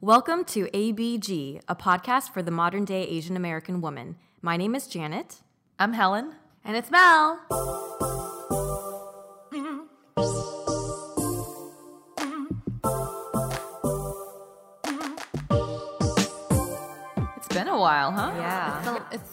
Welcome to ABG, a podcast for the modern day Asian American woman. My name is Janet. I'm Helen. And it's Mel. It's been a while, huh? Yeah.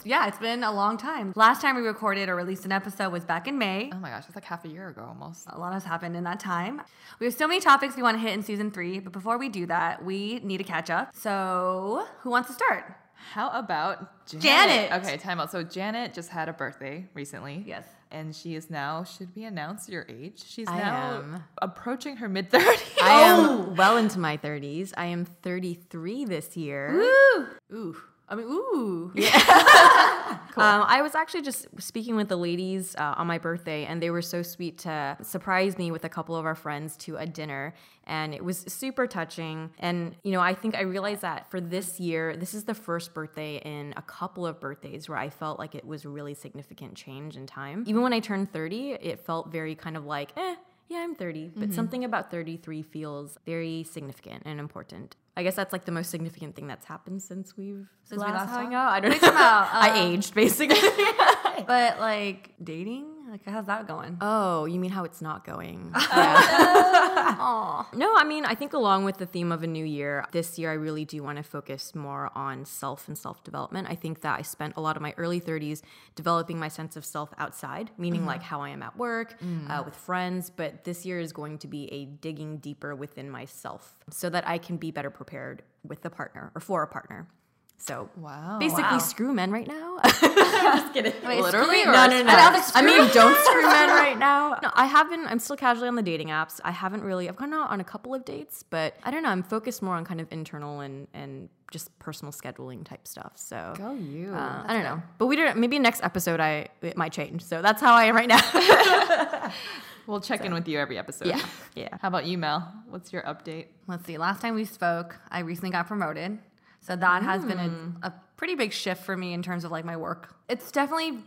So it's yeah, it's been a long time. Last time we recorded or released an episode was back in May. Oh my gosh, it's like half a year ago almost. A lot has happened in that time. We have so many topics we want to hit in season three, but before we do that, we need to catch up. So, who wants to start? How about Janet? Janet! Okay, time out. So Janet just had a birthday recently. Yes. And she is now, should we announce your age? She's I now am. approaching her mid 30s. I am oh! well into my 30s. I am 33 this year. Ooh. Ooh. I mean, ooh. Yeah Um, I was actually just speaking with the ladies uh, on my birthday, and they were so sweet to surprise me with a couple of our friends to a dinner. And it was super touching. And, you know, I think I realized that for this year, this is the first birthday in a couple of birthdays where I felt like it was a really significant change in time. Even when I turned 30, it felt very kind of like, eh, yeah, I'm 30. But something about 33 feels very significant and important. I guess that's like the most significant thing that's happened since we've Since we last last hung out. I don't know. are you talking about? I Uh, aged basically. But like dating? Like how's that going? oh, you mean how it's not going? Aw. no, I mean, I think along with the theme of a new year, this year I really do want to focus more on self and self development. I think that I spent a lot of my early 30s developing my sense of self outside, meaning like how I am at work, uh, with friends. But this year is going to be a digging deeper within myself so that I can be better prepared with a partner or for a partner. So Wow. basically, Wow. screw men right now. Just kidding. Wait, Literally screw- or No, no, no. I I mean, don't screw men right now. No, I haven't. I'm still casually on the dating apps. I haven't really. I've gone out on a couple of dates, but I don't know. I'm focused more on kind of internal and and just personal scheduling type stuff. So. Go you. uh, I don't know, but we don't. Maybe next episode, I it might change. So that's how I am right now. we'll check in with you every episode. yeah, yeah. How about you, Mel? What's your update? Let's see. Last time we spoke, I recently got promoted. So that has been Hmm. a, a pretty big shift for me in terms of like my work. It's definitely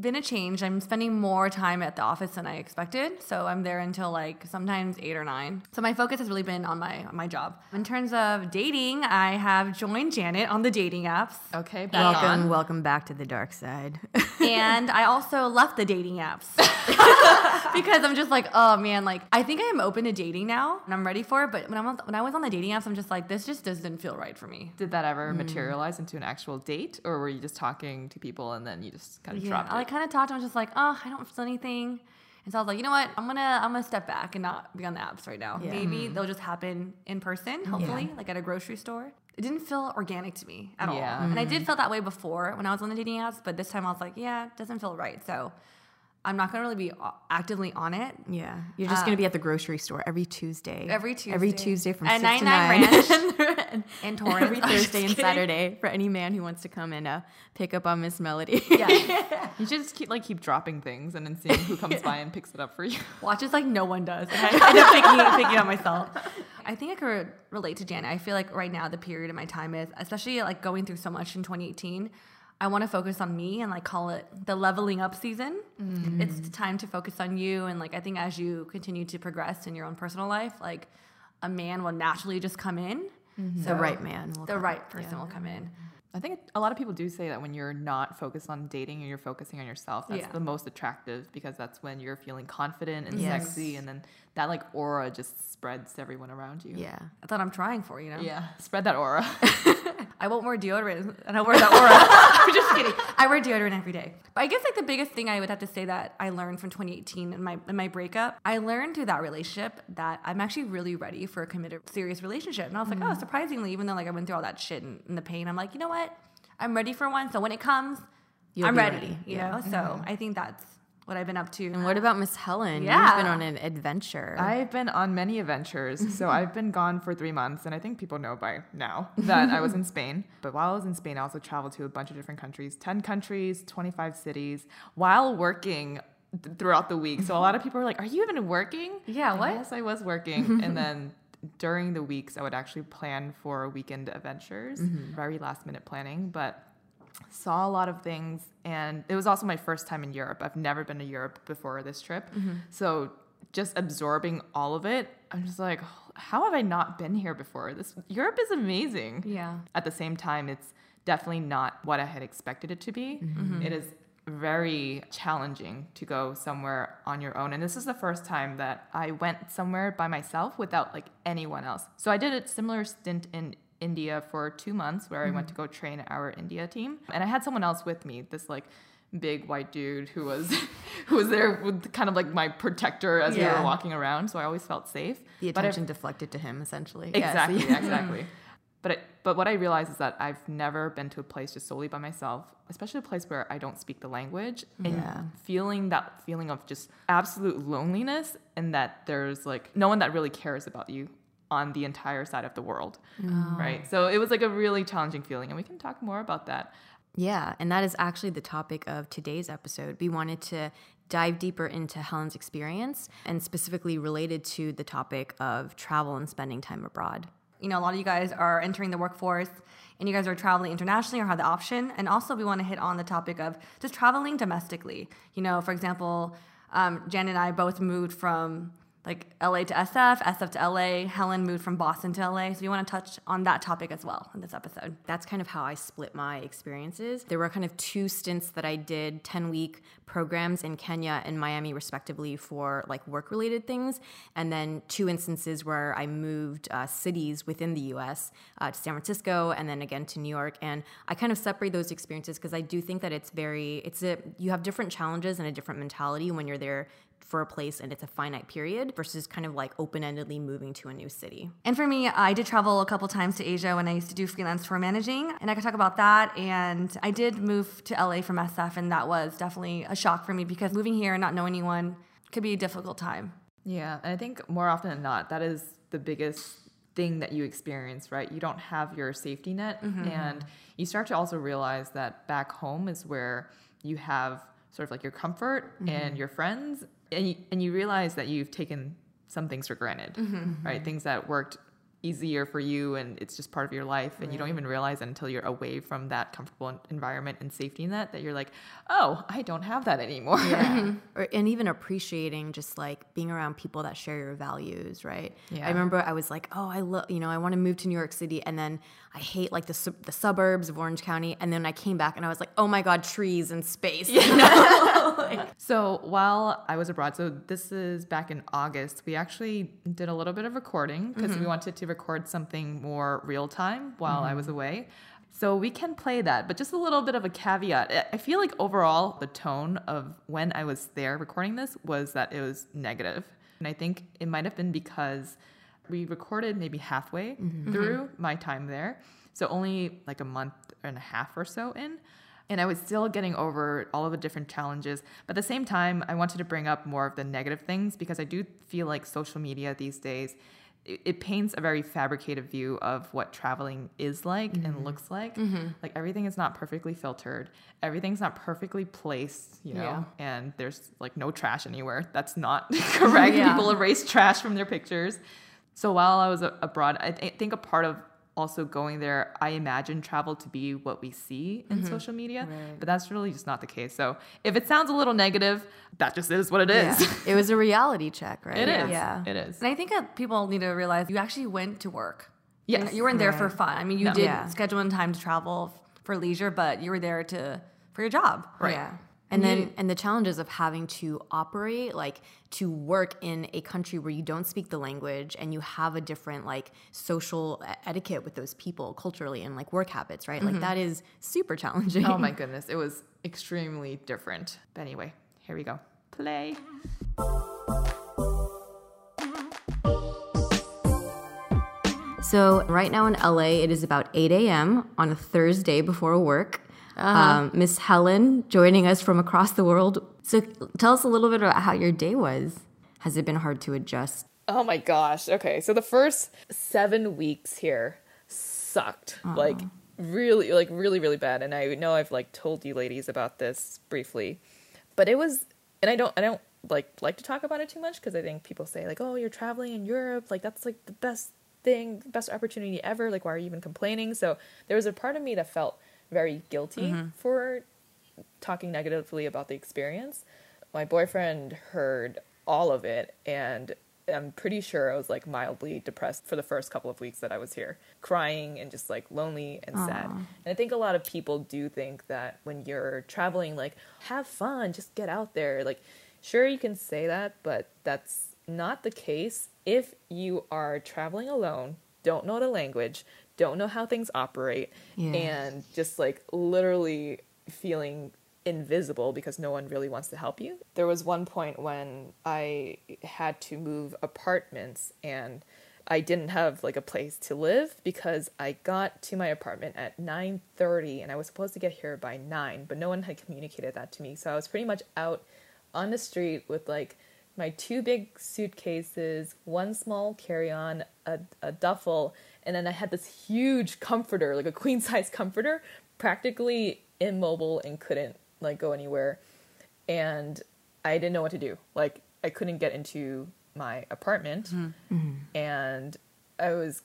been a change. I'm spending more time at the office than I expected. So I'm there until like sometimes eight or nine. So my focus has really been on my on my job. In terms of dating, I have joined Janet on the dating apps. Okay, back Welcome, on. welcome back to the dark side. and I also left the dating apps because I'm just like, oh man, like I think I am open to dating now and I'm ready for it. But when I'm on, when I was on the dating apps, I'm just like, this just doesn't feel right for me. Did that ever hmm. materialize into an actual date, or were you just talking to people and then you just kind of Yeah, dropped I it? Like kind of talked. to him, I was just like, oh, I don't feel anything. And so I was like, you know what? I'm gonna I'm gonna step back and not be on the apps right now. Yeah. Maybe mm-hmm. they'll just happen in person, hopefully, like at a grocery store. It didn't feel organic to me at Yeah. all. And I did mm-hmm. feel that way before when I was on the dating apps, but this time I was like, yeah, it doesn't feel right. So I'm not gonna really be uh, actively on it. yeah, you're just gonna be at the grocery store every Tuesday. Every Tuesday. Every Tuesday. Tuesday from At six to 99 nine. Ranch in Torrance. Every Thursday and. Saturday for any man who wants to come and uh, pick up on Miss Melody. Yeah. You should just keep like keep dropping things and then seeing who comes by and picks it up for you. Watches like no one does. And I end up picking, it- picking it up myself. I think I could relate to Janet. I feel like right now the period of my time is, especially like going through so much in 2018. I want to focus on me and like call it the leveling up season. Mm. It's time to focus on you and like I think as you continue to progress in your own personal life, like a man will naturally just come in. Mm-hmm. the right man. will The come. right person will come in. I think a lot of people do say that when you're not focused on dating and you're focusing on yourself, that's Yeah. the most attractive because that's when you're feeling confident and Yes. sexy, and then that like aura just spreads to everyone around you. Yeah. I thought I'm trying for you know. yeah, spread that aura. I won't wear deodorant and I wear that aura. I'm just kidding. I wear deodorant every day. But I guess like the biggest thing I would have to say that I learned from 2018 in my in my breakup, I learned through that relationship that I'm actually really ready for a committed serious relationship. And I was like, oh, mm-hmm. surprisingly, even though like I went through all that shit and, and the pain, I'm like, you know what? I'm ready for one. So when it comes, You'll I'm ready. ready. You Yeah. know? So mm-hmm. I think that's what I've been up to. And what about Miss Helen? Yeah. You've been on an adventure. I've been on many adventures. So I've been gone for three months, and I think people know by now that I was in Spain. But while I was in Spain, I also traveled to a bunch of different countries 10 countries, 25 cities, while working th- throughout the week. So a lot of people were like, Are you even working? Yeah, what? Yes, I was working. and then during the weeks, I would actually plan for weekend adventures, mm-hmm. very last minute planning. But saw a lot of things and it was also my first time in Europe. I've never been to Europe before this trip. Mm-hmm. So just absorbing all of it, I'm just like, how have I not been here before? This Europe is amazing. Yeah. At the same time, it's definitely not what I had expected it to be. Mm-hmm. It is very challenging to go somewhere on your own. And this is the first time that I went somewhere by myself without like anyone else. So I did a similar stint in India for two months where I went to mm-hmm. go train our India team. And I had someone else with me, this like big white dude who was who was there with kind of like my protector as we were walking around. So I always felt safe. The attention deflected to him, essentially. Exactly, you- exactly. But it, but what I realized is that I've never been to a place just solely by myself, especially a place where I don't speak the language, and Yeah. feeling that feeling of just absolute loneliness, and that there's like no one that really cares about you on the entire side of the world, right? So it was like a really challenging feeling, and we can talk more about that. Yeah, and that is actually the topic of today's episode. We wanted to dive deeper into Helen's experience and specifically related to the topic of travel and spending time abroad. you know, a lot of you guys are entering the workforce and you guys are traveling internationally or have the option. And also, we want to hit on the topic of just traveling domestically. You know, for example, um, Jan and I both moved from like LA to SF, SF to LA. Helen moved from Boston to LA. So we want to touch on that topic as well in this episode. That's kind of how I split my experiences. There were kind of two stints that I did 10 week programs in Kenya and Miami, respectively, for like work related things. And then two instances where I moved uh, cities within the US uh, to San Francisco and then again to New York. And I kind of separate those experiences because I do think that it's very, it's a, you have different challenges and a different mentality when you're there for a place and it's a finite period versus kind of like open endedly moving to a new city. And for me, I did travel a couple times to Asia when I used to do freelance tour managing, and I could talk about that. And I did move to LA from SF, and that was definitely a shock for me because moving here and not knowing anyone could be a difficult time. Yeah, and I think more often than not, that is the biggest thing that you experience, right? You don't have your safety net, mm-hmm. and you start to also realize that back home is where you have sort of like your comfort and mm-hmm. your friends, and you, and you realize that you've taken some things for granted, mm-hmm. right? Mm-hmm. Things that worked easier for you and it's just part of your life and you don't even realize until you're away from that comfortable environment and safety net that you're like oh i don't have that anymore Yeah. or, and even appreciating just like being around people that share your values, right? Yeah. I remember I was like, oh, I love, you know, I want to move to New York City. And then I hate like the, sub- the suburbs of Orange County. And then I came back and I was like, oh my God, trees and space. you know? Like, So while I was abroad, so this is back in August, we actually did a little bit of recording because we mm-hmm. wanted to record something more real time while I was mm-hmm. away. So we can play that, but just a little bit of a caveat. I- I feel like overall, the tone of when I was there recording this was that it was negative. And I think it might have been because we recorded maybe halfway mm-hmm. Mm-hmm. through my time there. So only like a month and a half or so in. And I was still getting over all of the different challenges. But at the same time, I wanted to bring up more of the negative things because I do feel like social media these days, it, it paints a very fabricated view of what traveling is like and mm-hmm. looks like. Mm-hmm. Like everything is not perfectly filtered, everything's not perfectly placed, you know, and there's like no trash anywhere. That's not correct. Yeah. People erase trash from their pictures. So while I was a- abroad, I th- think a part of also going there, I imagine travel to be what we see in mm-hmm. social media, but that's really just not the case. So if it sounds a little negative, that just is what it is. yeah. it was a reality check, right? It is. Yeah. It is. And I think that people need to realize you actually went to work. You- Yes. You weren't there for fun. I mean, you No. did Yeah. schedule in time to travel for leisure, but you were there to for your job. Right. Yeah. And then and the challenges of having to operate like to work in a country where you don't speak the language and you have a different like social etiquette with those people culturally and like work habits, right? Like mm-hmm. that is super challenging. oh my goodness, it was extremely different. But anyway, here we go. Play. So right now in LA, it is about 8 a.m. on a Thursday before work. Um, Miss Helen joining us from across the world. So tell us a little bit about how your day was. Has it been hard to adjust? Oh my gosh. Okay. So the first seven weeks here sucked. Like really, like really, really bad. And I know I've like told you ladies about this briefly, but it was, and I don't, I don't like like to talk about it too much because I think people say like, oh, you're traveling in Europe, like that's like the best thing, best opportunity ever. Like, why are you even complaining? So there was a part of me that felt very guilty mm-hmm. for talking negatively about the experience. My boyfriend heard all of it and I'm pretty sure I was like mildly depressed for the first couple of weeks that I was here, crying and just like lonely and sad. And I think a lot of people do think that when you're traveling, like, have fun, just get out there. Like, sure, you can say that, but that's not the case if you are traveling alone, don't know the language, don't know how things operate, Yeah. and just like literally feeling invisible because no one really wants to help you. There was one point when I had to move apartments and I didn't have like a place to live because I got to my apartment at 9:30 and I was supposed to get here by 9, but no one had communicated that to me. So I was pretty much out on the street with like my two big suitcases, one small carry-on, a, a duffel, and then I had this huge comforter, like a queen size comforter, practically immobile and couldn't like go anywhere. And I didn't know what to do. Like I couldn't get into my apartment and I was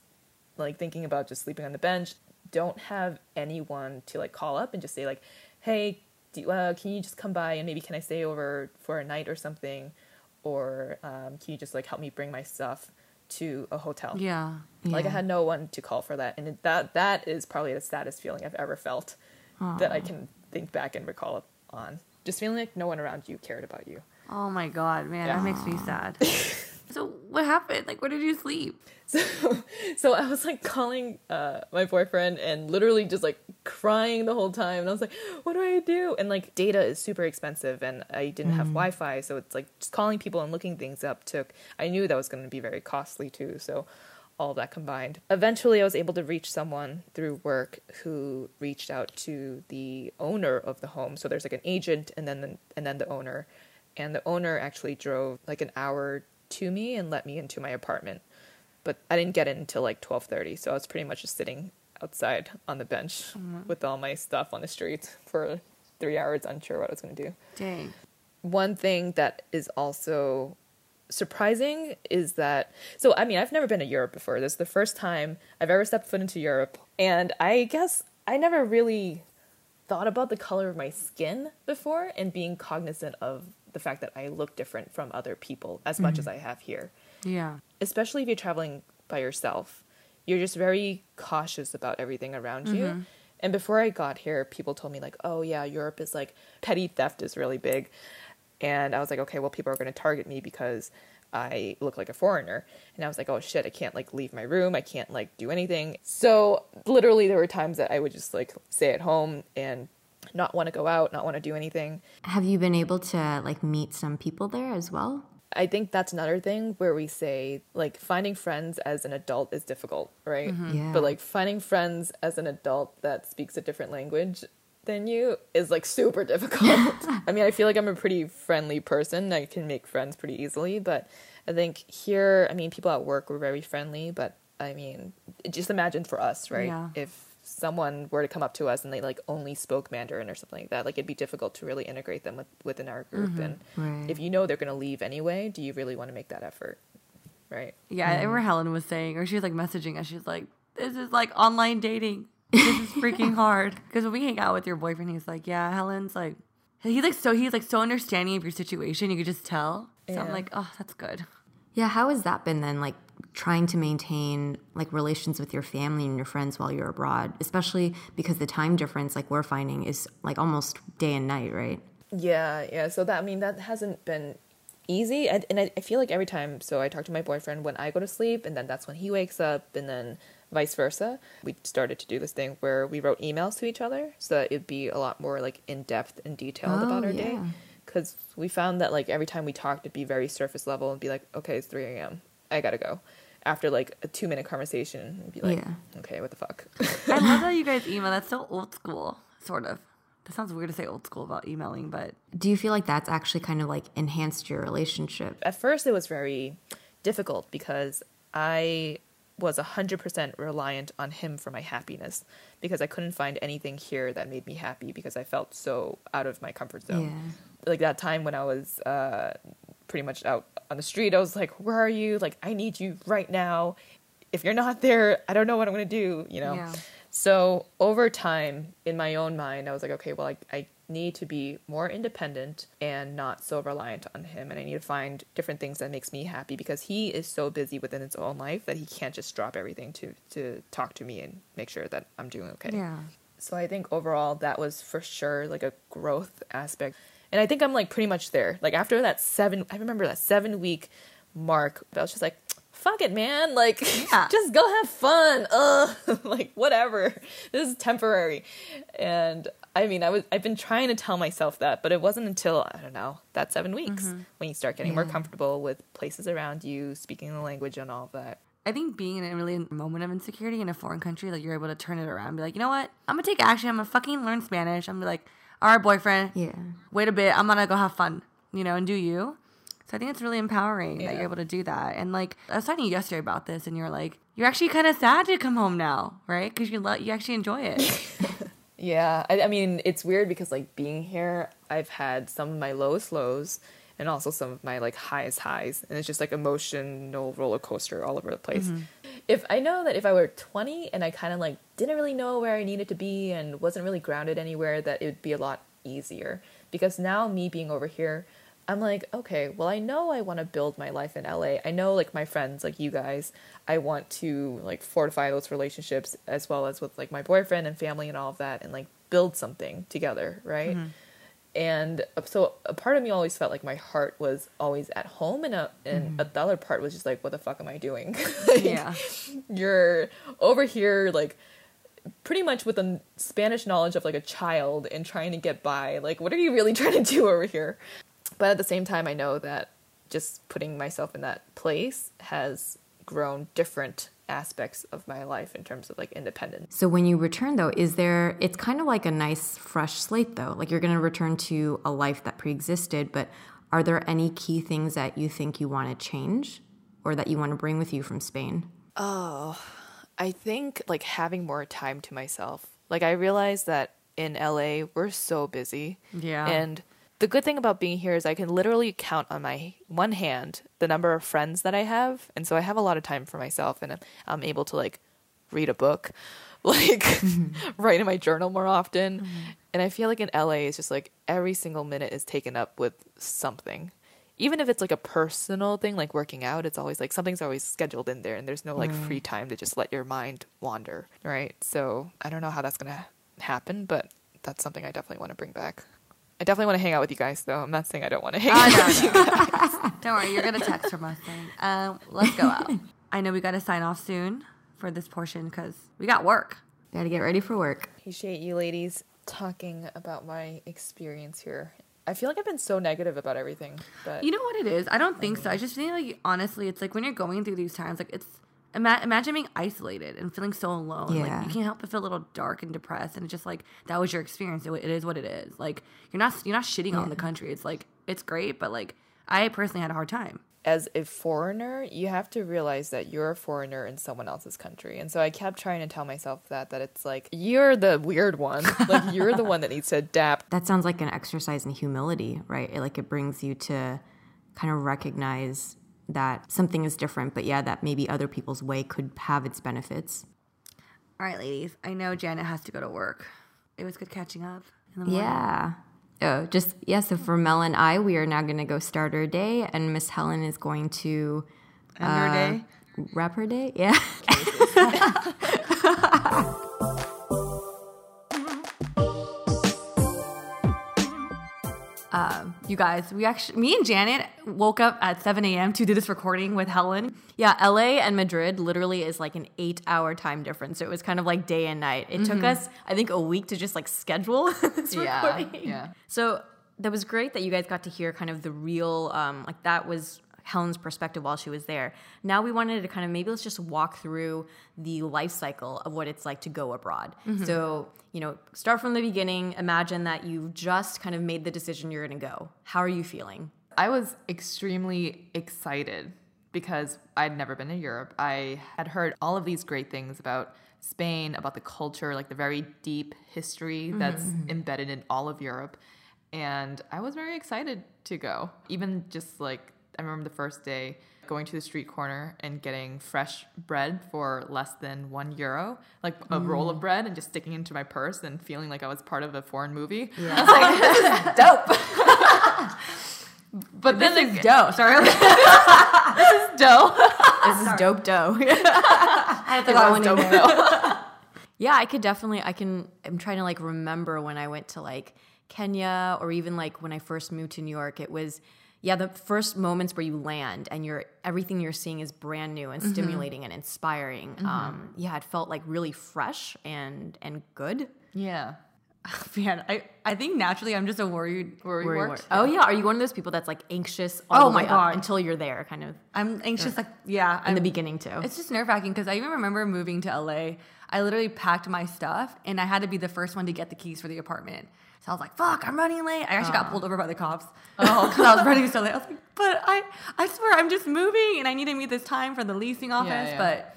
like thinking about just sleeping on the bench. Don't have anyone to like call up and just say like, "Hey, do, uh, can you just come by and maybe can I stay over for a night or something, or um, can you just like help me bring my stuff to a hotel?" Yeah. Like I had no one to call for that, and it- that that is probably the saddest feeling I've ever felt that I can think back and recall on. Just feeling like no one around you cared about you. Oh my god, man, Yeah. that makes me sad. so what happened? Like, where did you sleep? So, so I was like calling uh, my boyfriend and literally just like crying the whole time. And I was like, what do I do? And like data is super expensive and I didn't have Wi Fi. So it's like just calling people and looking things up took, I knew that was going to be very costly too. So all that combined. Eventually, I was able to reach someone through work who reached out to the owner of the home. So there's like an agent and then the, and then the owner. And the owner actually drove like an hour to me and let me into my apartment but I didn't get in until like twelve thirty, so I was pretty much just sitting outside on the bench mm-hmm. with all my stuff on the street for three hours, unsure what I was going to do. Dang. One thing that is also surprising is that so I mean I've never been to Europe before. This is the first time I've ever stepped foot into Europe, and I guess I never really thought about the color of my skin before and being cognizant of the fact that I look different from other people as much as mm-hmm. I have here Yeah. especially if you're traveling by yourself, you're just very cautious about everything around you. Mm-hmm. And before I got here, people told me like, "Oh yeah, Europe is like petty theft is really big." And I was like, "Okay, well people are going to target me because I look like a foreigner." And I was like, "Oh shit, I can't like leave my room. I can't like do anything." So, literally there were times that I would just like stay at home and not want to go out, not want to do anything. Have you been able to like meet some people there as well? I think that's another thing where we say like finding friends as an adult is difficult, right? Mm-hmm. Yeah. But like finding friends as an adult that speaks a different language than you is like super difficult. I mean, I feel like I'm a pretty friendly person. I can make friends pretty easily, but I think here, I mean, people at work were very friendly, but I mean, just imagine for us, right? Yeah. If someone were to come up to us and they like only spoke Mandarin or something like that, like it'd be difficult to really integrate them with, within our group. Mm-hmm. And Right. if you know they're going to leave anyway, do you really want to make that effort? Right. Yeah, I remember mm-hmm. Helen was saying, or she was like messaging us. She's like, "This is like online dating. This is freaking hard." Because when we hang out with your boyfriend, he's like, "Yeah, Helen's like, he's like so he's like so understanding of your situation. You could just tell." So I'm like, "Oh, that's good." Yeah, how has that been then? Like trying to maintain like relations with your family and your friends while you're abroad, especially because the time difference, like we're finding, is like almost day and night, right? Yeah, yeah. So that I mean that hasn't been easy, and, and I, I feel like every time. So I talk to my boyfriend when I go to sleep, and then that's when he wakes up, and then vice versa. We started to do this thing where we wrote emails to each other, so that it'd be a lot more like in depth and detailed oh, about Oh, our day. Yeah. Because we found that like every time we talked, it'd be very surface level and be like, okay, it's three a.m. I gotta go. After like a two minute conversation, it'd be like, Yeah. okay, what the fuck. I love how you guys email. That's so old school, sort of. That sounds weird to say old school about emailing, but Do you feel like that's actually kind of like enhanced your relationship? at first it was very difficult because I was 100% reliant on him for my happiness because I couldn't find anything here that made me happy because I felt so out of my comfort zone. Yeah. Like that time when I was uh, pretty much out on the street, I was like, Where are you? Like, I need you right now. If you're not there, I don't know what I'm going to do, you know? Yeah. So over time, in my own mind, I was like, okay, well, I, I need to be more independent and not so reliant on him and i need to find different things that makes me happy because he is so busy within his own life that he can't just drop everything to to talk to me and make sure that i'm doing okay Yeah. so i think overall that was for sure like a growth aspect and i think i'm like pretty much there. Like after that seven i remember that seven week mark i was just like fuck it man. Like Yeah. just go have fun. Uh like whatever. This is temporary. And i mean i was i've been trying to tell myself that but it wasn't until i don't know that seven weeks when you start getting more comfortable with places around you speaking the language and all that. I think being in a really moment of insecurity in a foreign country, like you're able to turn it around, and be like, you know what? I'm gonna take action. I'm gonna fucking learn Spanish. I'm gonna be like, all right, boyfriend. Yeah. Wait a bit. I'm gonna go have fun, you know, and do you. So I think it's really empowering that you're able to do that. And like I was talking to you yesterday about this, and you're like, you're actually kind of sad to come home now, right? Because you lo- you actually enjoy it. Yeah, I, I mean, it's weird because like being here, I've had some of my lowest lows and also some of my like highest highs, and it's just like emotional roller coaster all over the place. Mm-hmm. If I know that if I were 20 and I kind of like didn't really know where I needed to be and wasn't really grounded anywhere, that it would be a lot easier. Because now me being over here, I'm like, okay, well, I know I want to build my life in LA. I know, like, my friends, like you guys, I want to, like, fortify those relationships as well as with, like, my boyfriend and family and all of that and, like, build something together, right? Mm-hmm. And so a part of me always felt like my heart was always at home, and, a, and mm-hmm. the other part was just like, what the fuck am I doing? Like, yeah. You're over here, like, pretty much with a Spanish knowledge of like a child and trying to get by. Like, what are you really trying to do over here? But at the same time, I know that just putting myself in that place has grown different aspects of my life in terms of like independence. So when you return though, is there it's kind of like a nice fresh slate though. Like you're going to return to a life that pre-existed, but are there any key things that you think you want to change or that you want to bring with you from Spain? Oh, I think like having more time to myself. Like I realize that in LA we're so busy. Yeah. And the good thing about being here is I can literally count on my one hand the number of friends that I have, and so I have a lot of time for myself, and I'm, I'm able to like read a book, like mm-hmm. write in my journal more often. Mm-hmm. And I feel like in LA it's just like every single minute is taken up with something. Even if it's like a personal thing, like working out, it's always like something's always scheduled in there, and there's no like free mm. time to just let your mind wander, right? So I don't know how that's gonna happen, but that's something I definitely want to bring back. I definitely want to hang out with you guys, though. I'm not saying I don't want to hang out. I with you know. Don't worry, you're gonna text from us saying, um, "Let's go out." I know we got to sign off soon for this portion because we got work. Got to get ready for work. Appreciate you ladies talking about my experience here. I feel like I've been so negative about everything, but You know what it is? I don't think so. I just think like honestly, it's like when you're going through these times, like it's ima- imagine being isolated and feeling so alone. Yeah. Like you can't help but feel a little dark and depressed, and it's just like that was your experience. It, it is what it is. Like you're not you're not shitting on the country. It's like it's great, but like I personally had a hard time. as a foreigner, you have to realize that you're a foreigner in someone else's country. And so I kept trying to tell myself that that it's like you're the weird one. like you're the one that needs to adapt. That sounds like an exercise in humility, right? It, like it brings you to kind of recognize that something is different, but yeah, that maybe other people's way could have its benefits. All right, ladies. I know Janet has to go to work. It was good catching up. In the. Yeah. Oh, just yeah. So for Mel and I, we are now going to go start our day, and Miss Helen is going to End our uh, day. wrap her day. Yeah. Um, you guys, we actually, me and Janet woke up at 7 a.m. to do this recording with Helen. Yeah, LA and Madrid literally is like an eight hour time difference. So it was kind of like day and night. It took mm-hmm. us, I think, a week to just like schedule this Yeah, recording. yeah. So that was great that you guys got to hear kind of the real, um, like that was Helen's perspective while she was there. Now we wanted to kind of maybe let's just walk through the life cycle of what it's like to go abroad. Mm-hmm. So, you know, start from the beginning. Imagine that you've just kind of made the decision you're going to go. How are you feeling? I was extremely excited because I'd never been to Europe. I had heard all of these great things about Spain, about the culture, like the very deep history mm-hmm, that's mm-hmm. embedded in all of Europe. And I was very excited to go. Even just like, I remember the first day, going to the street corner and getting fresh bread for less than one euro, like a roll of mm. bread, and just sticking into my purse and feeling like I was part of a foreign movie. Yeah. But then This is ag- dough. Sorry. This is dough. This is dope dough. I had to one in there. Yeah, I could definitely. I can. I'm trying to like remember when I went to like Kenya or even like when I first moved to New York. It was yeah the first moments where you land and you're everything you're seeing is brand new and stimulating and inspiring. Um, yeah, it felt like really fresh and and good. Yeah. Man, I, I think naturally I'm just a worried. Worry, worry. Oh yeah, are you one of those people that's like anxious? All Oh my God. until you're there, kind of I'm anxious. Like yeah, in the I'm- beginning too. It's just nerve wracking because I even remember moving to LA. I literally packed my stuff and I had to be the first one to get the keys for the apartment. So I was like, "Fuck, I'm running late." I actually got pulled over by the cops. Oh, because I was running so late. I was like, "But I, I swear, I'm just moving and I need to meet this time for the leasing office." yeah. But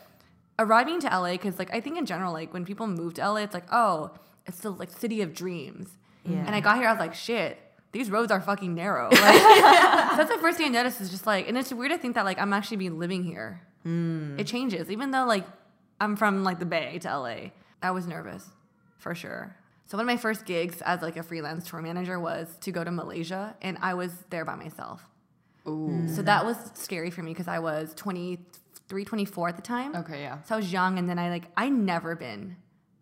arriving to LA, because like I think in general, like when people move to LA, it's like, oh, it's the like city of dreams. Yeah. And I got here, I was like, shit. These roads are fucking narrow. Like, so that's the first thing I noticed is just like, and it's weird to think that like I'm actually being living here. Hmm. It changes, even though like I'm from like the Bay to LA. I was nervous, for sure. So one of my first gigs as like a freelance tour manager was to go to Malaysia, and I was there by myself. Ooh. So that was scary for me because I was 23, 24 at the time. Okay, yeah. So I was young, and then I like I never been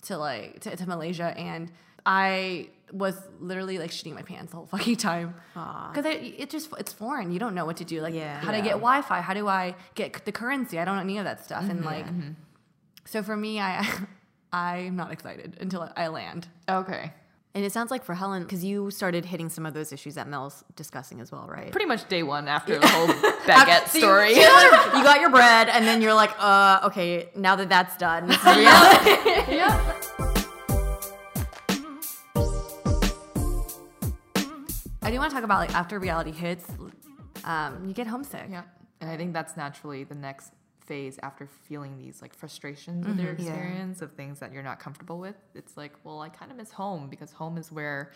to like to, to Malaysia, and I was literally like shitting my pants the whole fucking time because it just it's foreign. You don't know what to do. Like, Yeah. how do I get Wi-Fi? How do I get the currency? I don't know any of that stuff, and mm-hmm, like, mm-hmm. so for me, I I'm not excited until I land. Okay. and it sounds like for Helen, because you started hitting some of those issues that Mel's discussing as well, right? Pretty much day one after the whole baguette So story. You, you got your bread, and then you're like, uh, okay, now that that's done, this is reality. I do want to talk about like after reality hits, um, you get homesick. Yeah. And I think that's naturally the next phase after feeling these like frustrations with your mm-hmm. experience of things that you're not comfortable with. It's like, well, I kind of miss home because home is where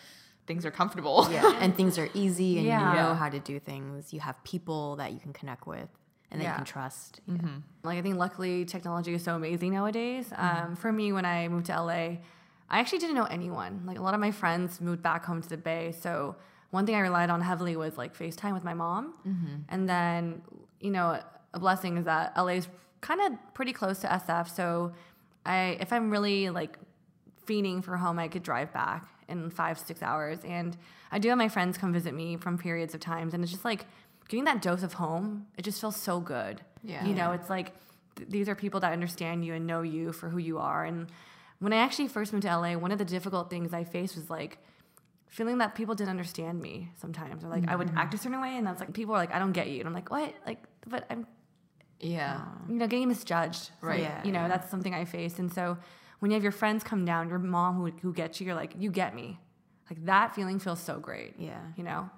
things are comfortable. yeah, and things are easy, and Yeah. you know how to do things. You have people that you can connect with and that you can trust. Mm-hmm. Like I think luckily technology is so amazing nowadays. Mm-hmm. Um, for me, when I moved to LA, I actually didn't know anyone. Like a lot of my friends moved back home to the Bay, so one thing I relied on heavily was like FaceTime with my mom. And then, you know, a blessing is that LA is kind of pretty close to SF, so I if I'm really like fiending for home, I could drive back in five, six hours. And I do have my friends come visit me from periods of times. And it's just like getting that dose of home, it just feels so good. Yeah. You know, it's like th- these are people that understand you and know you for who you are. And when I actually first moved to LA, one of the difficult things I faced was like, feeling that people didn't understand me sometimes or like I would mm-hmm. act a certain way and that's like people are like I don't get you and I'm like what like but I'm Yeah. Um, you know, getting misjudged. Right. Yeah, you know, that's something I faced. And so when you have your friends come down, your mom who, who gets you, you're like, you get me. Like that feeling feels so great. Yeah. You know?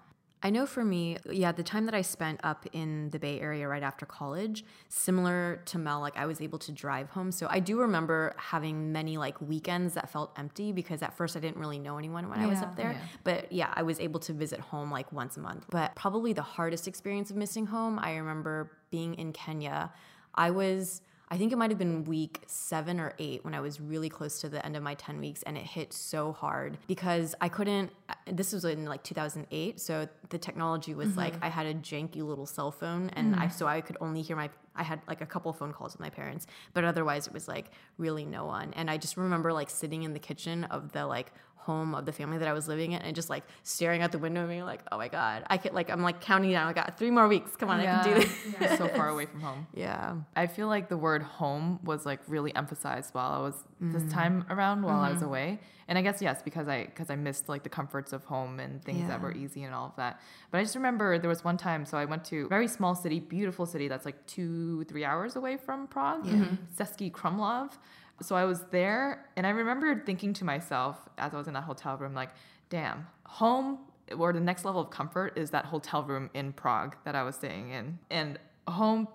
I know for me, yeah, the time that I spent up in the Bay Area right after college, similar to Mel, like I was able to drive home. So I do remember having many like weekends that felt empty because at first I didn't really know anyone when I was up there. Yeah. But yeah, I was able to visit home like once a month. But probably the hardest experience of missing home, I remember being in Kenya. I was. I think it might have been week seven or eight when I was really close to the end of my 10 weeks, and it hit so hard because I couldn't. This was in like 2008, so the technology was like mm-hmm. I had a janky little cell phone, and I mm-hmm. so I could only hear my. I had like a couple phone calls with my parents, but otherwise it was like really no one. And I just remember like sitting in the kitchen of the like home of the family that I was living in and just like staring out the window and being like, oh my God, I could like, I'm like counting down. I got three more weeks. Come on, I can do this. so far away from home. Yeah. I feel like the word home was like really emphasized while I was this mm-hmm. time around while I was mm-hmm. away. And I guess yes, because I because I missed like the comforts of home and things that were easy and all of that. But I just remember there was one time, so I went to a very small city, beautiful city that's like two, three hours away from Prague, mm-hmm. Český Krumlov. So I was there and I remember thinking to myself as I was in that hotel room, like, damn, home or the next level of comfort is that hotel room in Prague that I was staying in. And home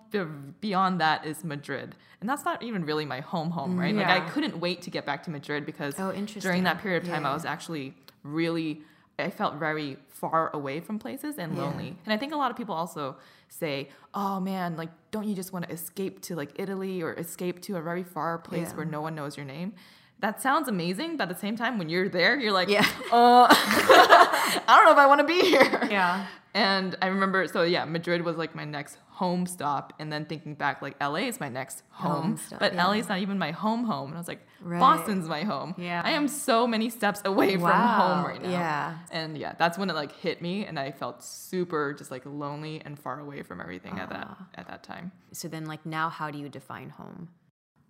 beyond that is Madrid. And that's not even really my home home, right? Like I couldn't wait to get back to Madrid because Oh, during that period of time I was actually really I felt very far away from places and Yeah. lonely. And I think a lot of people also say, "Oh man, like don't you just want to escape to like Italy or escape to a very far place Yeah. where no one knows your name?" That sounds amazing, but at the same time when you're there, you're like, Yeah. uh, I don't know if I want to be here." Yeah. And I remember, so yeah, Madrid was like my next home stop, and then thinking back, like LA is my next home, Home stop, but yeah. LA is not even my home home. And I was like, Right. Boston's my home. Yeah. I am so many steps away from home right now. yeah. and yeah, that's when it like hit me, and I felt super just like lonely and far away from everything at that Ah. at that time. So then, like now, how do you define home?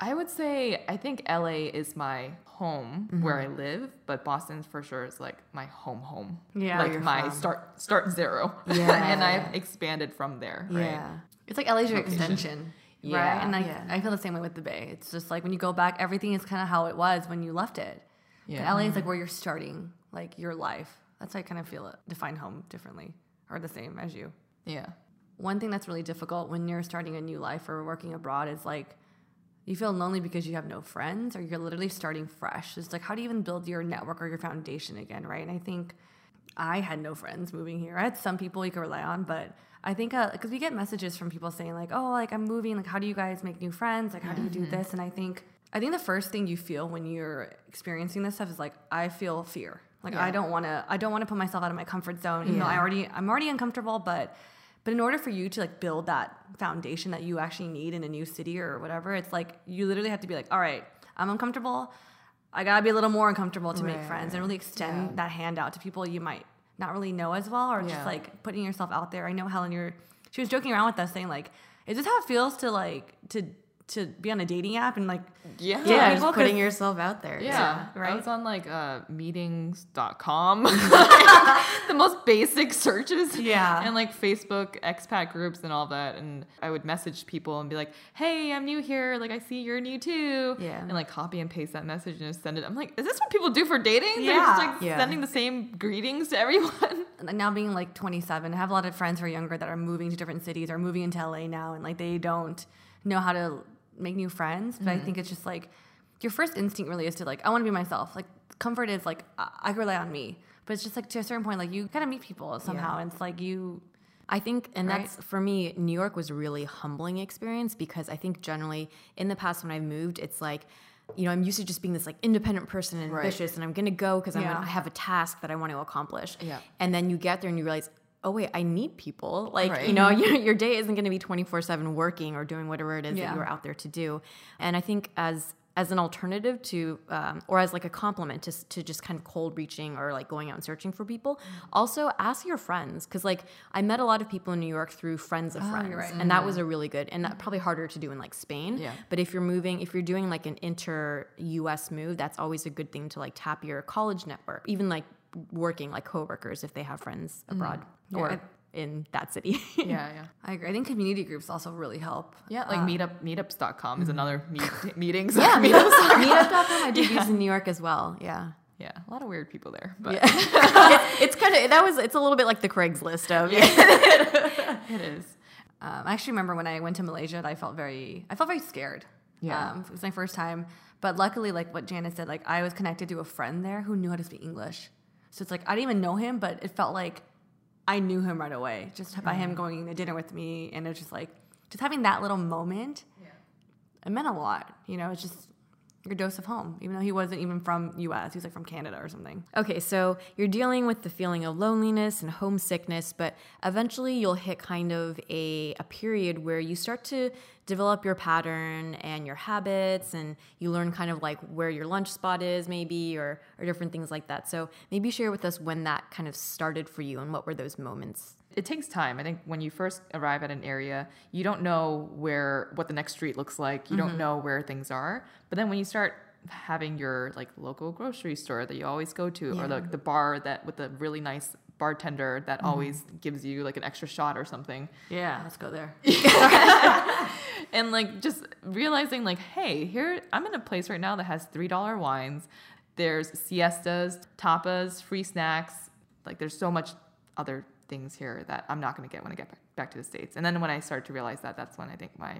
I would say I think LA is my home where I mm-hmm. live, but Boston for sure is like my home home. Yeah. like my from. start start zero. Yeah. and I've expanded from there. Right? Yeah. It's like LA's your extension. Right. Yeah. And like Yeah. I feel the same way with the Bay. It's just like when you go back, everything is kind of how it was when you left it. Yeah. But LA is mm-hmm. like where you're starting, like your life. That's how I kind of feel it. Define home differently or the same as you. Yeah. One thing that's really difficult when you're starting a new life or working abroad is like you feel lonely because you have no friends or you're literally starting fresh. It's like how do you even build your network or your foundation again, right? And I think I had no friends moving here. I had some people you could rely on, but I think uh, because we get messages from people saying like, "Oh, like I'm moving. Like, how do you guys make new friends? Like, how do you do mm-hmm. this?" And I think I think the first thing you feel when you're experiencing this stuff is like, I feel fear. Like, I don't want to. I don't want to put myself out of my comfort zone. You know, I already I'm already uncomfortable, but but in order for you to like build that foundation that you actually need in a new city or whatever, it's like you literally have to be like, all right, I'm uncomfortable. I gotta be a little more uncomfortable to make friends and really extend Yeah. that hand out to people you might not really know as well, or Yeah. just like putting yourself out there. I know Helen, you're she was joking around with us saying like, is this how it feels to like to to be on a dating app and like Yeah. Yeah, Yeah, people just putting yourself out there. Yeah, right? I was on like uh, meetings.com, the most basic searches. Yeah. And like Facebook expat groups and all that. And I would message people and be like, hey, I'm new here. Like, I see you're new too. Yeah. And like copy and paste that message and just send it. I'm like, is this what people do for dating? They're just like Yeah. sending the same greetings to everyone. like, now being like 27, I have a lot of friends who are younger that are moving to different cities or moving into LA now, and like they don't know how to make new friends. But I mm-hmm. think it's just like your first instinct really is to like, I want to be myself. Like comfort is like I, I rely on me, but it's just like to a certain point, like you gotta meet people somehow, and it's like you. I think, and Right? that's for me, New York was a really humbling experience because I think generally in the past when I've moved, it's like, you know, I'm used to just being this like independent person and Right. ambitious, and I'm gonna go because Yeah. gonna have a task that I want to accomplish. Yeah. And then you get there and you realize, oh wait, I need people. Like, Right. you know, mm-hmm. your, your day isn't gonna be 24 seven working or doing whatever it is Yeah. that you're out there to do. And I think as as an alternative to, um, or as like a compliment to, to just kind of cold reaching or like going out and searching for people, mm. also ask your friends. Cause like I met a lot of people in New York through friends of Oh, friends. right. And that mm-hmm. was a really good, and that mm-hmm. probably harder to do in like Spain. Yeah. But if you're moving, if you're doing like an inter US move, that's always a good thing to like tap your college network, even like working like coworkers if they have friends abroad or I- in that city. yeah, yeah. I agree. I think community groups also really help. Yeah, like Uh, meetup meetups.com is another meet, meetings. yeah, meetups. meetup.com I did use in New York as well. Yeah. Yeah, a lot of weird people there. But Yeah. it's, it's kind of that was it's a little bit like the Craigslist of yeah. it is. Um, I actually remember when I went to Malaysia, I felt very, I felt very scared. Yeah. um, it was my first time. But luckily, like what Janet said, like I was connected to a friend there who knew how to speak English. So it's like I didn't even know him, but it felt like I knew him right away just by him mm. going to dinner with me, and it was just like just having that little moment. It meant a lot. You know, it's just your dose of home, even though he wasn't even from U.S. He was like from Canada or something. Okay, so you're dealing with the feeling of loneliness and homesickness, but eventually you'll hit kind of a, a period where you start to develop your pattern and your habits, and you learn kind of like where your lunch spot is, maybe, or, or different things like that. So maybe share with us when that kind of started for you and what were those moments. It takes time. I think when you first arrive at an area, you don't know where what the next street looks like. You don't mm-hmm. know where things are. But then when you start having your like local grocery store that you always go to, or like the bar that with the really nice bartender that mm-hmm. always gives you like an extra shot or something, Yeah, let's go there. and like just realizing like, hey, here I'm in a place right now that has three dollar wines. There's siestas, tapas, free snacks. Like there's so much other things here that I'm not going to get when I get back- back to the states. And then when I started to realize that, that's when I think my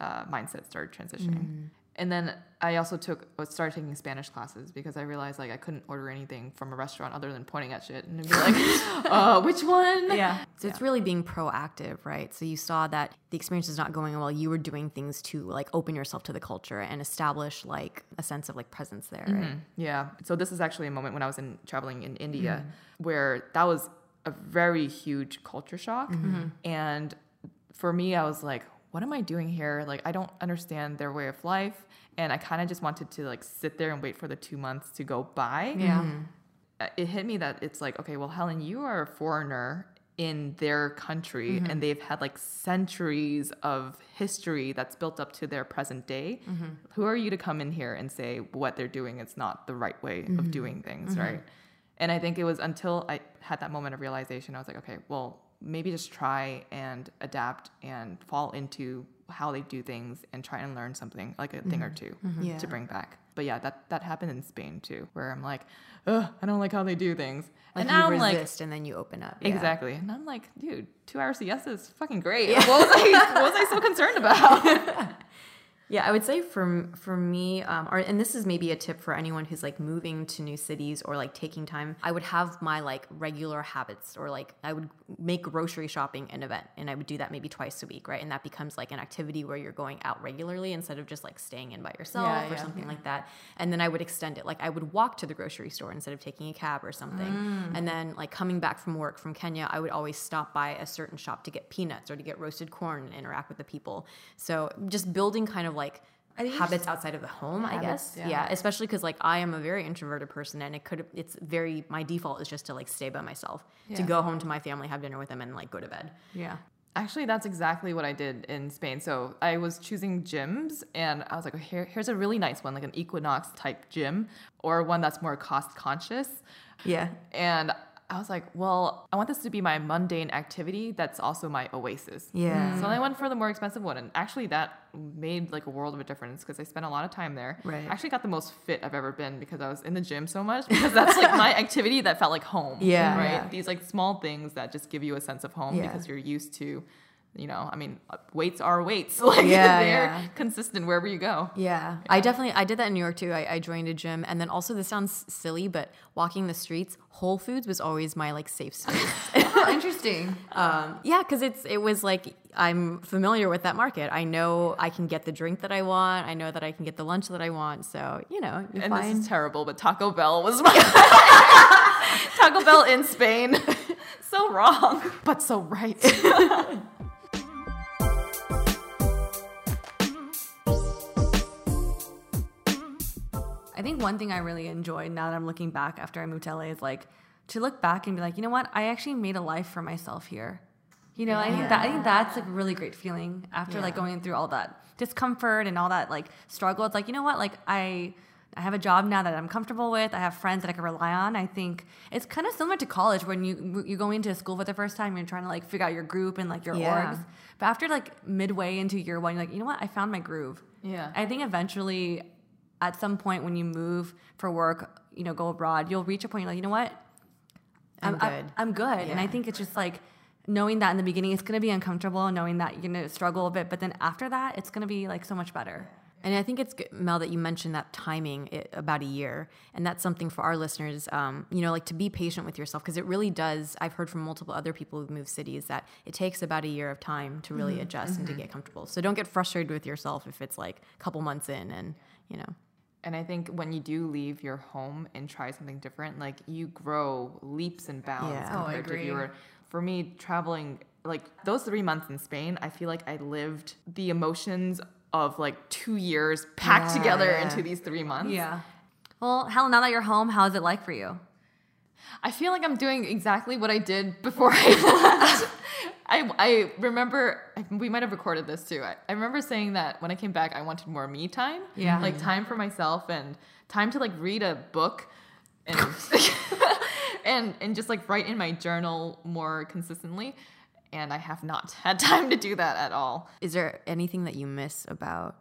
uh, mindset started transitioning. And then I also took uh, started taking Spanish classes because I realized like I couldn't order anything from a restaurant other than pointing at shit and be like, uh, which one? Yeah. So it's really being proactive, right? So you saw that the experience is not going well. You were doing things to like open yourself to the culture and establish like a sense of like presence there, right? Yeah. So this is actually a moment when I was in traveling in India where that was a very huge culture shock. Mm-hmm. Mm-hmm. And for me, I was like, what am I doing here? Like, I don't understand their way of life. And I kind of just wanted to like sit there and wait for the two months to go by. Yeah. Mm-hmm. Uh, It hit me that it's like, okay, well, Helen, you are a foreigner in their country and they've had like centuries of history that's built up to their present day. Who are you to come in here and say what they're doing is not the right way of doing things, right? And I think it was until I had that moment of realization, I was like, okay, well, maybe just try and adapt and fall into how they do things and try and learn something, like a thing or mm-hmm. 2 mm-hmm. Yeah. to bring back. But yeah, that that happened in Spain too, where I'm like, Ugh, I don't like how they do things. Like and now I'm like, and then you open up. Yeah. exactly. And I'm like, dude, two hour siesta is fucking great. What was I what was I so concerned about? Yeah, I would say for for me, um, or and this is maybe a tip for anyone who's like moving to new cities or like taking time. I would have my like regular habits, or like I would make grocery shopping an event, and I would do that maybe twice a week, right? And that becomes like an activity where you're going out regularly instead of just like staying in by yourself Yeah, or yeah. something like that. And then I would extend it, like I would walk to the grocery store instead of taking a cab or something. Mm. And then like coming back from work from Kenya, I would always stop by a certain shop to get peanuts or to get roasted corn and interact with the people. So just building kind of like Think habits outside of the home, I guess. Yeah. Yeah, especially because like I am a very introverted person, and it could it's very my default is just to like stay by myself, to go home to my family, have dinner with them, and like go to bed. Yeah. Actually, that's exactly what I did in Spain. So I was choosing gyms, and I was like, oh, Here, here's a really nice one, like an Equinox type gym, or one that's more cost conscious. Yeah, And I was like, well, I want this to be my mundane activity that's also my oasis. Yeah. So I went for the more expensive one. And actually, that made like a world of a difference because I spent a lot of time there. Right. I actually got the most fit I've ever been because I was in the gym so much because that's like my activity that felt like home. Yeah. Right. Yeah. These like small things that just give you a sense of home Yeah. because you're used to. You know, I mean, uh, weights are weights. Like Yeah, they're yeah. consistent wherever you go. Yeah, I definitely I did that in New York too. I, I joined a gym, and then also this sounds silly, but walking the streets, Whole Foods was always my like safe space. Oh, interesting. um, yeah, because it's it was like I'm familiar with that market. I know I can get the drink that I want. I know that I can get the lunch that I want. So you know, you And find this is terrible, but Taco Bell was my Taco Bell in Spain. so wrong, but so right. One thing I really enjoyed now that I'm looking back after I moved to LA is like to look back and be like, you know what? I actually made a life for myself here. You know, I think that I think that's a really great feeling after like going through all that discomfort and all that like struggle. It's like, you know what? Like I I have a job now that I'm comfortable with. I have friends that I can rely on. I think it's kind of similar to college when you you go into school for the first time, you're trying to like figure out your group and like your Yeah. orgs. But after like midway into year one, you're like, you know what? I found my groove. Yeah. I think eventually, at some point when you move for work, you know, go abroad, you'll reach a point you're like, you know what? I'm I- good. I'm good. And I think it's just like knowing that in the beginning, it's going to be uncomfortable, knowing that you're going to struggle a bit. But then after that, it's going to be like so much better. And I think it's good, Mel that you mentioned that timing it, about a year, and that's something for our listeners. Um, you know, like to be patient with yourself because it really does. I've heard from multiple other people who've moved cities that it takes about a year of time to really adjust and to get comfortable. So don't get frustrated with yourself if it's like a couple months in, and you know, And I think when you do leave your home and try something different, like you grow leaps and bounds Yeah. Oh, I compared to if agree. you were. For me, traveling like those three months in Spain, I feel like I lived the emotions of like two years packed Yeah, together yeah. into these three months. Yeah. Well, Helen, now that you're home, how is it like for you? I feel like I'm doing exactly what I did before I left. I, I remember, we might have recorded this too. I, I remember saying that when I came back, I wanted more me time. Yeah. Like time for myself and time to like read a book and, and, and just like write in my journal more consistently. And I have not had time to do that at all. is there anything that you miss about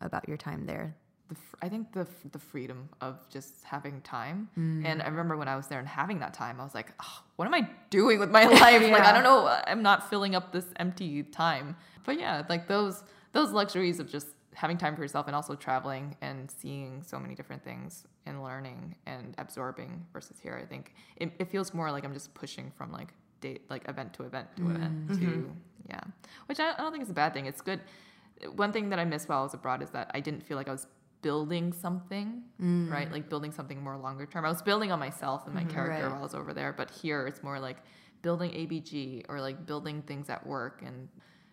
about your time there? The I think the the freedom of just having time. Mm. And I remember when I was there and having that time, I was like, oh, what am I doing with my life? Like I don't know. I'm not filling up this empty time. But yeah, like those those luxuries of just having time for yourself and also traveling and seeing so many different things and learning and absorbing versus here. I think it, it feels more like I'm just pushing from like date like event to event to event mm. to mm-hmm. yeah, which I, I don't think is a bad thing. It's good. One thing that I miss while I was abroad is that I didn't feel like I was building something, mm. right? Like building something more longer term. I was building on myself and my mm-hmm. character Right. while I was over there, but here it's more like building ABG or like building things at work and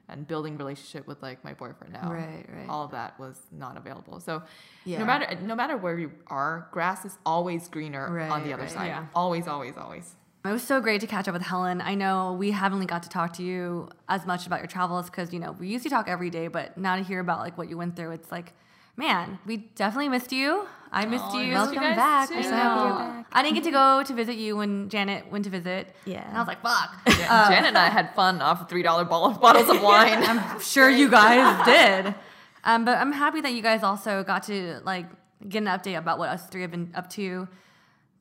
and building relationship with like my boyfriend now. Right, right. All of that was not available. So Yeah. no matter no matter where you are, grass is always greener on the other right. side. Yeah. Always, always, always. It was so great to catch up with Helen. I know we haven't got to talk to you as much about your travels because you know we usually talk every day, but now to hear about like what you went through, it's like, man, we definitely missed you. I missed I you. you Welcome guys back. too. We're so I happy you're back. I didn't get to go to visit you when Janet went to visit. Yeah. and I was like, fuck. Yeah, Jen and I had fun off of three dollar bottles of wine. I'm sure you guys did. Um, but I'm happy that you guys also got to like get an update about what us three have been up to.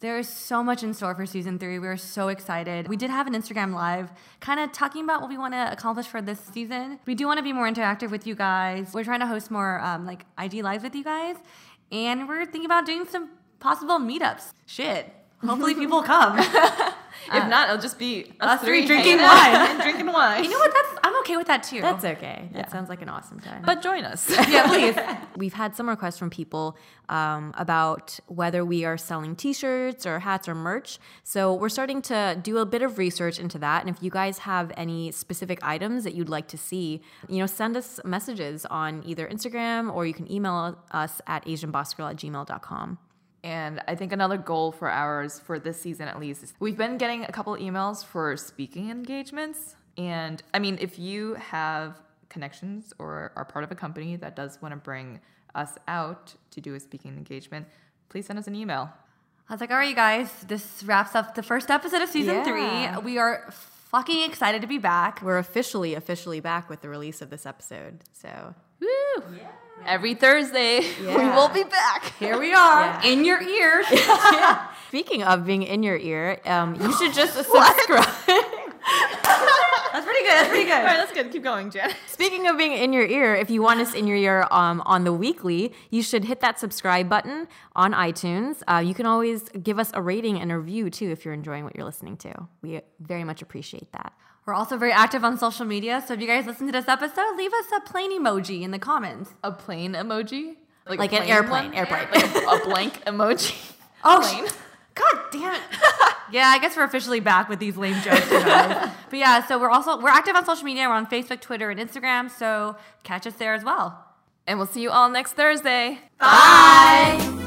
There's so much in store for season three. We're so excited. We did have an Instagram live kind of talking about what we want to accomplish for this season. We do want to be more interactive with you guys. We're trying to host more um, like IG lives with you guys. And we're thinking about doing some possible meetups. Shit. Hopefully people come. if not, it'll just be us, us three drinking wine. and drinking wine. you know what? That's I'm okay with that too. That's okay. That sounds like an awesome time. but join us. yeah, please. We've had some requests from people um, about whether we are selling T-shirts or hats or merch. So we're starting to do a bit of research into that. And if you guys have any specific items that you'd like to see, you know, send us messages on either Instagram or you can email us at asianbossgirl at gmail.com. And I think another goal for ours for this season at least is we've been getting a couple emails for speaking engagements. And I mean, if you have connections or are part of a company that does want to bring us out to do a speaking engagement, please send us an email. I was like, all right, you guys, this wraps up the first episode of season Yeah. three. We are fucking excited to be back. We're officially, officially back with the release of this episode. So Woo! Every Thursday, we will be back. Here we are Yeah. in your ears. speaking of being in your ear, um, you should just subscribe. That's pretty good. That's pretty good. All right, that's good. Keep going, Jen. Speaking of being in your ear, if you want us in your ear um, on the weekly, you should hit that subscribe button on iTunes. Uh, you can always give us a rating and a review too if you're enjoying what you're listening to. We very much appreciate that. We're also very active on social media. So if you guys listen to this episode, leave us a plain emoji in the comments. A plane emoji? a Like an airplane, one? airplane. Like a, a blank emoji. Oh, Plane. God damn it. yeah, I guess we're officially back with these lame jokes, but yeah, so we're also we're active on social media. We're on Facebook, Twitter, and Instagram. So catch us there as well. And we'll see you all next Thursday. Bye.